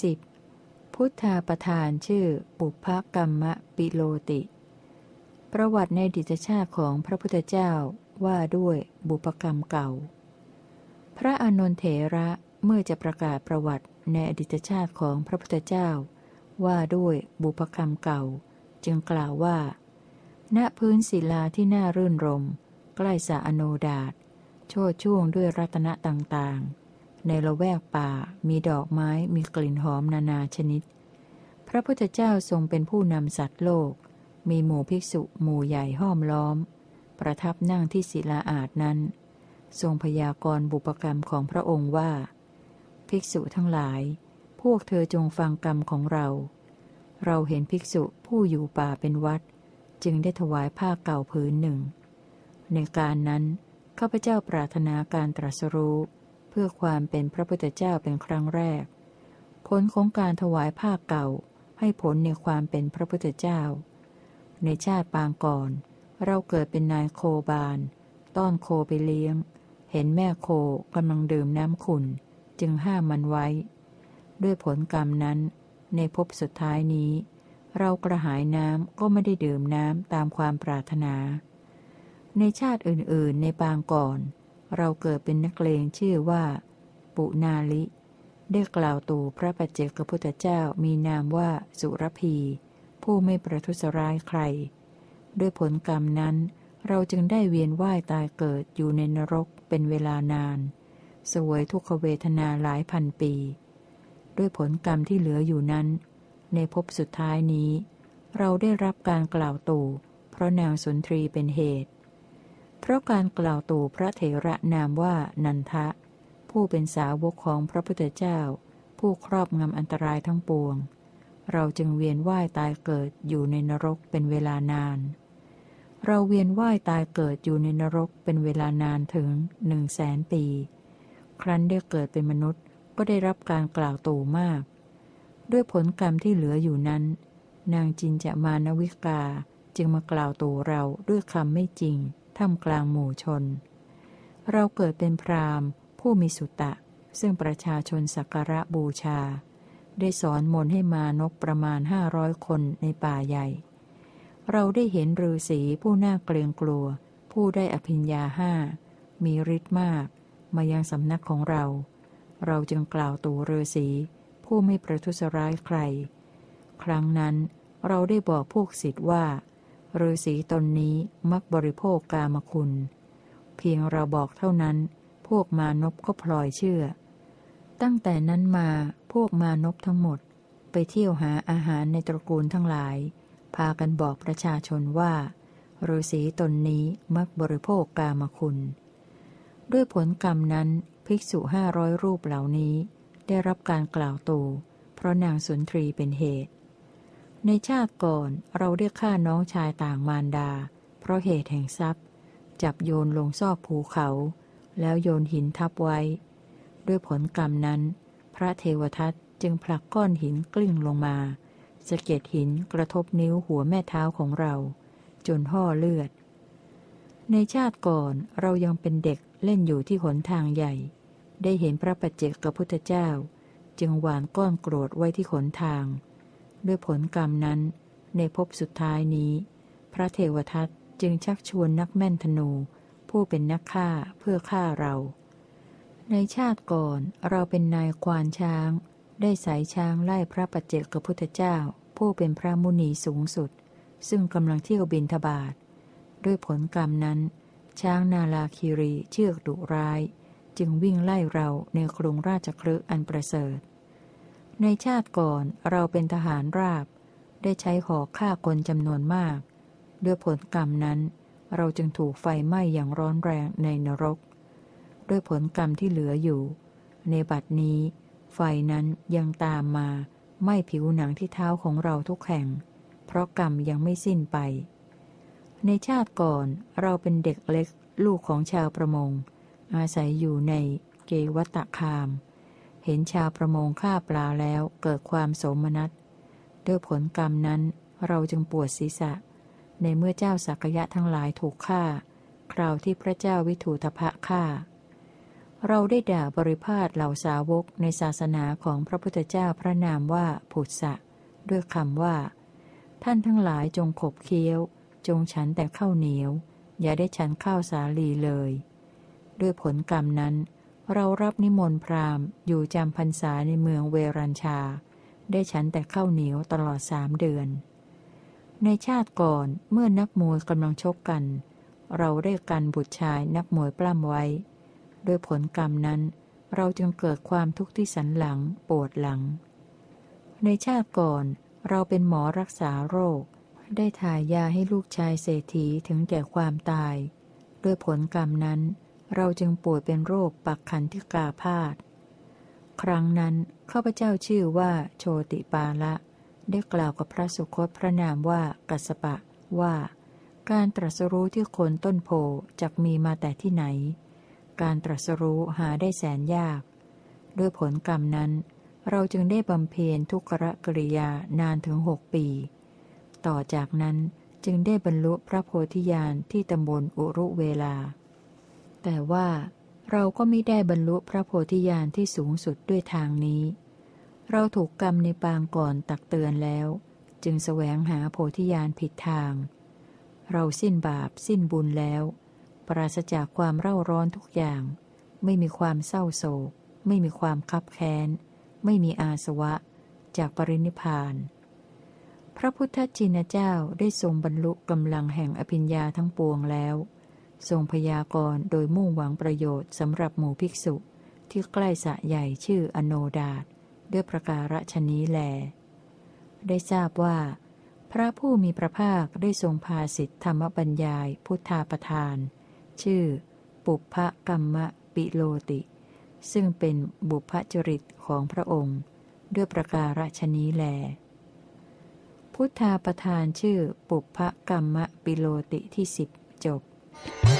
สิบพุทธาประธานชื่อปุพกรรมปิโลติ ประวัติในดิจชาติของพระพุทธเจ้าว่าด้วยบุพกรรมเก่า พระอนนทเถระเมื่อจะประกาศประวัติในอดิจชาติของพระพุทธเจ้า ว่าด้วยบุพกรรมเก่า จึงกล่าวว่า ณพื้นศิลาที่น่ารื่นรม ใกล้สาอโนดาต โชดช่วงด้วยรัตนะต่างๆ ในละแวกป่ามีดอกไม้มีกลิ่นหอมนานาชนิด พระพุทธเจ้าทรงเป็นผู้นำสัตว์โลก มีหมู่ภิกษุหมู่ใหญ่ห้อมล้อม ประทับนั่งที่ศิลาอาดนั้น ทรงพยากรณ์บุปกรรมของพระองค์ว่า ภิกษุทั้งหลาย พวกเธอจงฟังกรรมของเรา เราเห็นภิกษุผู้อยู่ป่าเป็นวัด จึงได้ถวายผ้าเก่าผืนหนึ่ง ในการนั้น ข้าพเจ้าปรารถนาการตรัสรู้ เพื่อความเป็นพระพุทธเจ้าเป็นครั้งแรก ผลของการถวายผ้าเก่า ให้ผลในความเป็นพระพุทธเจ้า ในชาติปางก่อน เราเกิดเป็นนายโคบาล ต้อนโคไปเลี้ยง เห็นแม่โคกำลังดื่มน้ำขุนจึงห้ามมันไว้ ด้วยผลกรรมนั้น ในภพสุดท้ายนี้ เรากระหายน้ำก็ไม่ได้ดื่มน้ำตามความปรารถนา ในชาติอื่นๆ ในปางก่อน เราเกิดเป็นนักเลงชื่อว่า ปุนาลิ ได้กล่าวตู่พระปัจเจกพุทธเจ้ามีนามว่าสุรพี ผู้ไม่ประทุษร้ายใคร ด้วยผลกรรมนั้น เราจึงได้เวียนว่ายตายเกิดอยู่ในนรกเป็นเวลานาน สวยทุกขเวทนาหลายพันปี ด้วยผลกรรมที่เหลืออยู่นั้น ในภพสุดท้ายนี้ เราได้รับการกล่าวตู่เพราะนางสุนทรีเป็นเหตุ เพราะการกล่าวตู่พระเถระนามว่านันทะ ผู้เป็นสาวกของพระพุทธเจ้า ผู้ครอบงำอันตรายทั้งปวง เราจึงเวียนว่ายตายเกิดอยู่ในนรกเป็นเวลานาน เราเวียนว่ายตายเกิดอยู่ในนรกเป็นเวลานานถึงหนึ่งแสนปี ครั้นได้เกิดเป็นมนุษย์ก็ได้รับการกล่าวตู่มาก ด้วยผลกรรมที่เหลืออยู่นั้น นางจินจะมานวิกาจึงมากล่าวตู่เราด้วยคำไม่จริง ท่ามกลางหมู่ชน เราเกิดเป็นพราหมณ์ ผู้มีสุตะ ซึ่งประชาชนสักการะบูชา ได้สอนมนให้มานกประมาณห้าร้อยคนในป่าใหญ่ เราได้เห็นฤาษีผู้น่าเกรงกลัว ผู้ได้อภิญญาห้า มีฤทธิ์มาก มายังสำนักของเรา เราจึงกล่าวตูฤาษีผู้ไม่ประทุษร้ายใคร ครั้งนั้นเราได้บอกพวกสิทธิ์ว่า ฤาษีตนนี้มักบริโภคกามคุณ เพียงเราบอกเท่านั้น พวกมานพก็พลอยเชื่อ ตั้งแต่นั้นมาพวกมานพทั้งหมด ไปเที่ยวหาอาหารในตระกูลทั้งหลาย พากันบอกประชาชนว่าฤาษีตนนี้มักบริโภคกามคุณ ด้วยผลกรรมนั้นภิกษุห้าร้อยรูปเหล่านี้ ได้รับการกล่าวตูเพราะนางสุนทรีเป็นเหตุ ในชาติก่อนเราได้ฆ่าน้องชายต่างมารดา เพราะเหตุแห่งทรัพย์ จับโยนลงซอกภูเขา แล้วโยนหินทับไว้ ด้วยผลกรรมนั้น พระเทวทัตจึงผลักก้อนหินกลิ้งลงมาสะเก็ดหินกระทบนิ้วหัวแม่เท้าของเรา จนห่อเลือด ในชาติก่อนเรายังเป็นเด็กเล่นอยู่ที่หนทางใหญ่ ได้เห็นพระปัจเจกพุทธเจ้า จึงหวานก้อนกรวดไว้ที่ขนทาง ด้วยผลกรรมนั้น ในภพสุดท้ายนี้ พระเทวทัตจึงชักชวนนักแม่นธนู ผู้เป็นนักฆ่าเพื่อฆ่าเรา ในชาติก่อนเราเป็นนายควานช้าง ได้สายช้างไล่พระปัจเจกพุทธเจ้า ผู้เป็นพระมุนีสูงสุด ซึ่งกำลังเที่ยวบินทบาทด้วยผลกรรมนั้น ช้างนาลาคีรีเชือกดุร้าย จึงวิ่งไล่เราในกรุงราชครึอันประเสริฐ ในชาติก่อนเราเป็นทหารราบ ได้ใช้หอกฆ่าคนจำนวนมาก ด้วยผลกรรมนั้นเราจึงถูกไฟไหม้อย่างร้อนแรงในนรก ด้วยผลกรรมที่เหลืออยู่ ในบัดนี้ ไฟนั้นยังตามมาไหม้ผิวหนังที่เท้าของเราทุกแห่ง เพราะกรรมยังไม่สิ้นไป ในชาติก่อนเราเป็นเด็กเล็กลูกของชาวประมง อาศัยอยู่ในเกวัตคาม เห็นชาวประมงฆ่าปลาแล้วเกิดความโสมนัส ด้วยผลกรรมนั้นเราจึงปวดศีรษะ ในเมื่อเจ้าสักยะทั้งหลายถูกฆ่า คราวที่พระเจ้าวิถูทพะฆ่า เราได้ด่าบริพาทเหล่าสาวกในศาสนาของพระพุทธเจ้าพระนามว่าผุดสะ ด้วยคำว่า ท่านทั้งหลายจงขบเคี้ยว จงฉันแต่ข้าวเหนียว อย่าได้ฉันข้าวสาลีเลย ด้วยผลกรรมนั้น เรารับนิมนต์พราหมณ์อยู่จำพรรษาในเมืองเวรัญชา ได้ฉันแต่ข้าวเหนียวตลอดสามเดือน ในชาติก่อนเมื่อนักมวยกำลังชกกัน เราได้กันบุตรชายนักมวยปล้ำไว้ ด้วยผลกรรมนั้น เราจึงเกิดความทุกข์ที่สันหลังปวดหลัง ในชาติก่อนเราเป็นหมอรักษาโรค ได้ถ่ายยาให้ลูกชายเศรษฐีถึงแก่ความตาย ด้วยผลกรรมนั้น เราจึงป่วยเป็นโรคปักขันธิกาพาธครั้งนั้นข้าพเจ้าชื่อว่าโชติปาละ ได้กล่าวกับพระสุคตพระนามว่ากัสปะว่า การตรัสรู้ที่คนต้นโพจักมีมาแต่ที่ไหน การตรัสรู้หาได้แสนยาก ด้วยผลกรรมนั้น เราจึงได้บำเพ็ญทุกขกริยานานถึงหกปี ต่อจากนั้นจึงได้บรรลุพระโพธิญาณที่ตำบลอุรุเวลา แต่ว่าเราก็ไม่ได้บรรลุพระโพธิญาณที่สูงสุดด้วยทางนี้ เราถูกกรรมในปางก่อนตักเตือนแล้ว จึงแสวงหาโพธิญาณผิดทาง เราสิ้นบาปสิ้นบุญแล้ว ปราศจากความเร่าร้อนทุกอย่าง ไม่มีความเศร้าโศก ไม่มีความคับแค้น ไม่มีอาสวะ จากปรินิพพาน พระพุทธจินเจ้าได้ทรงบรรลุกำลังแห่งอภิญญาทั้งปวงแล้ว ทรงพยากรณ์โดยมุ่งหวังประโยชน์สำหรับหมู่ภิกษุ ที่ใกล้สะใหญ่ชื่ออโนดาตด้วยประการฉนี้แล ได้ทราบว่า พระผู้มีพระภาคได้ทรงพาสิทธธรรมบัญญายพุทธาประทาน ชื่อ ปุพพกรรมะปิโลติ ซึ่งเป็นบุพจริตของพระองค์ ด้วยประการฉนี้แล พุทธาประทานชื่อปุพพกรรมะปิโลติที่สิบจบ Bye.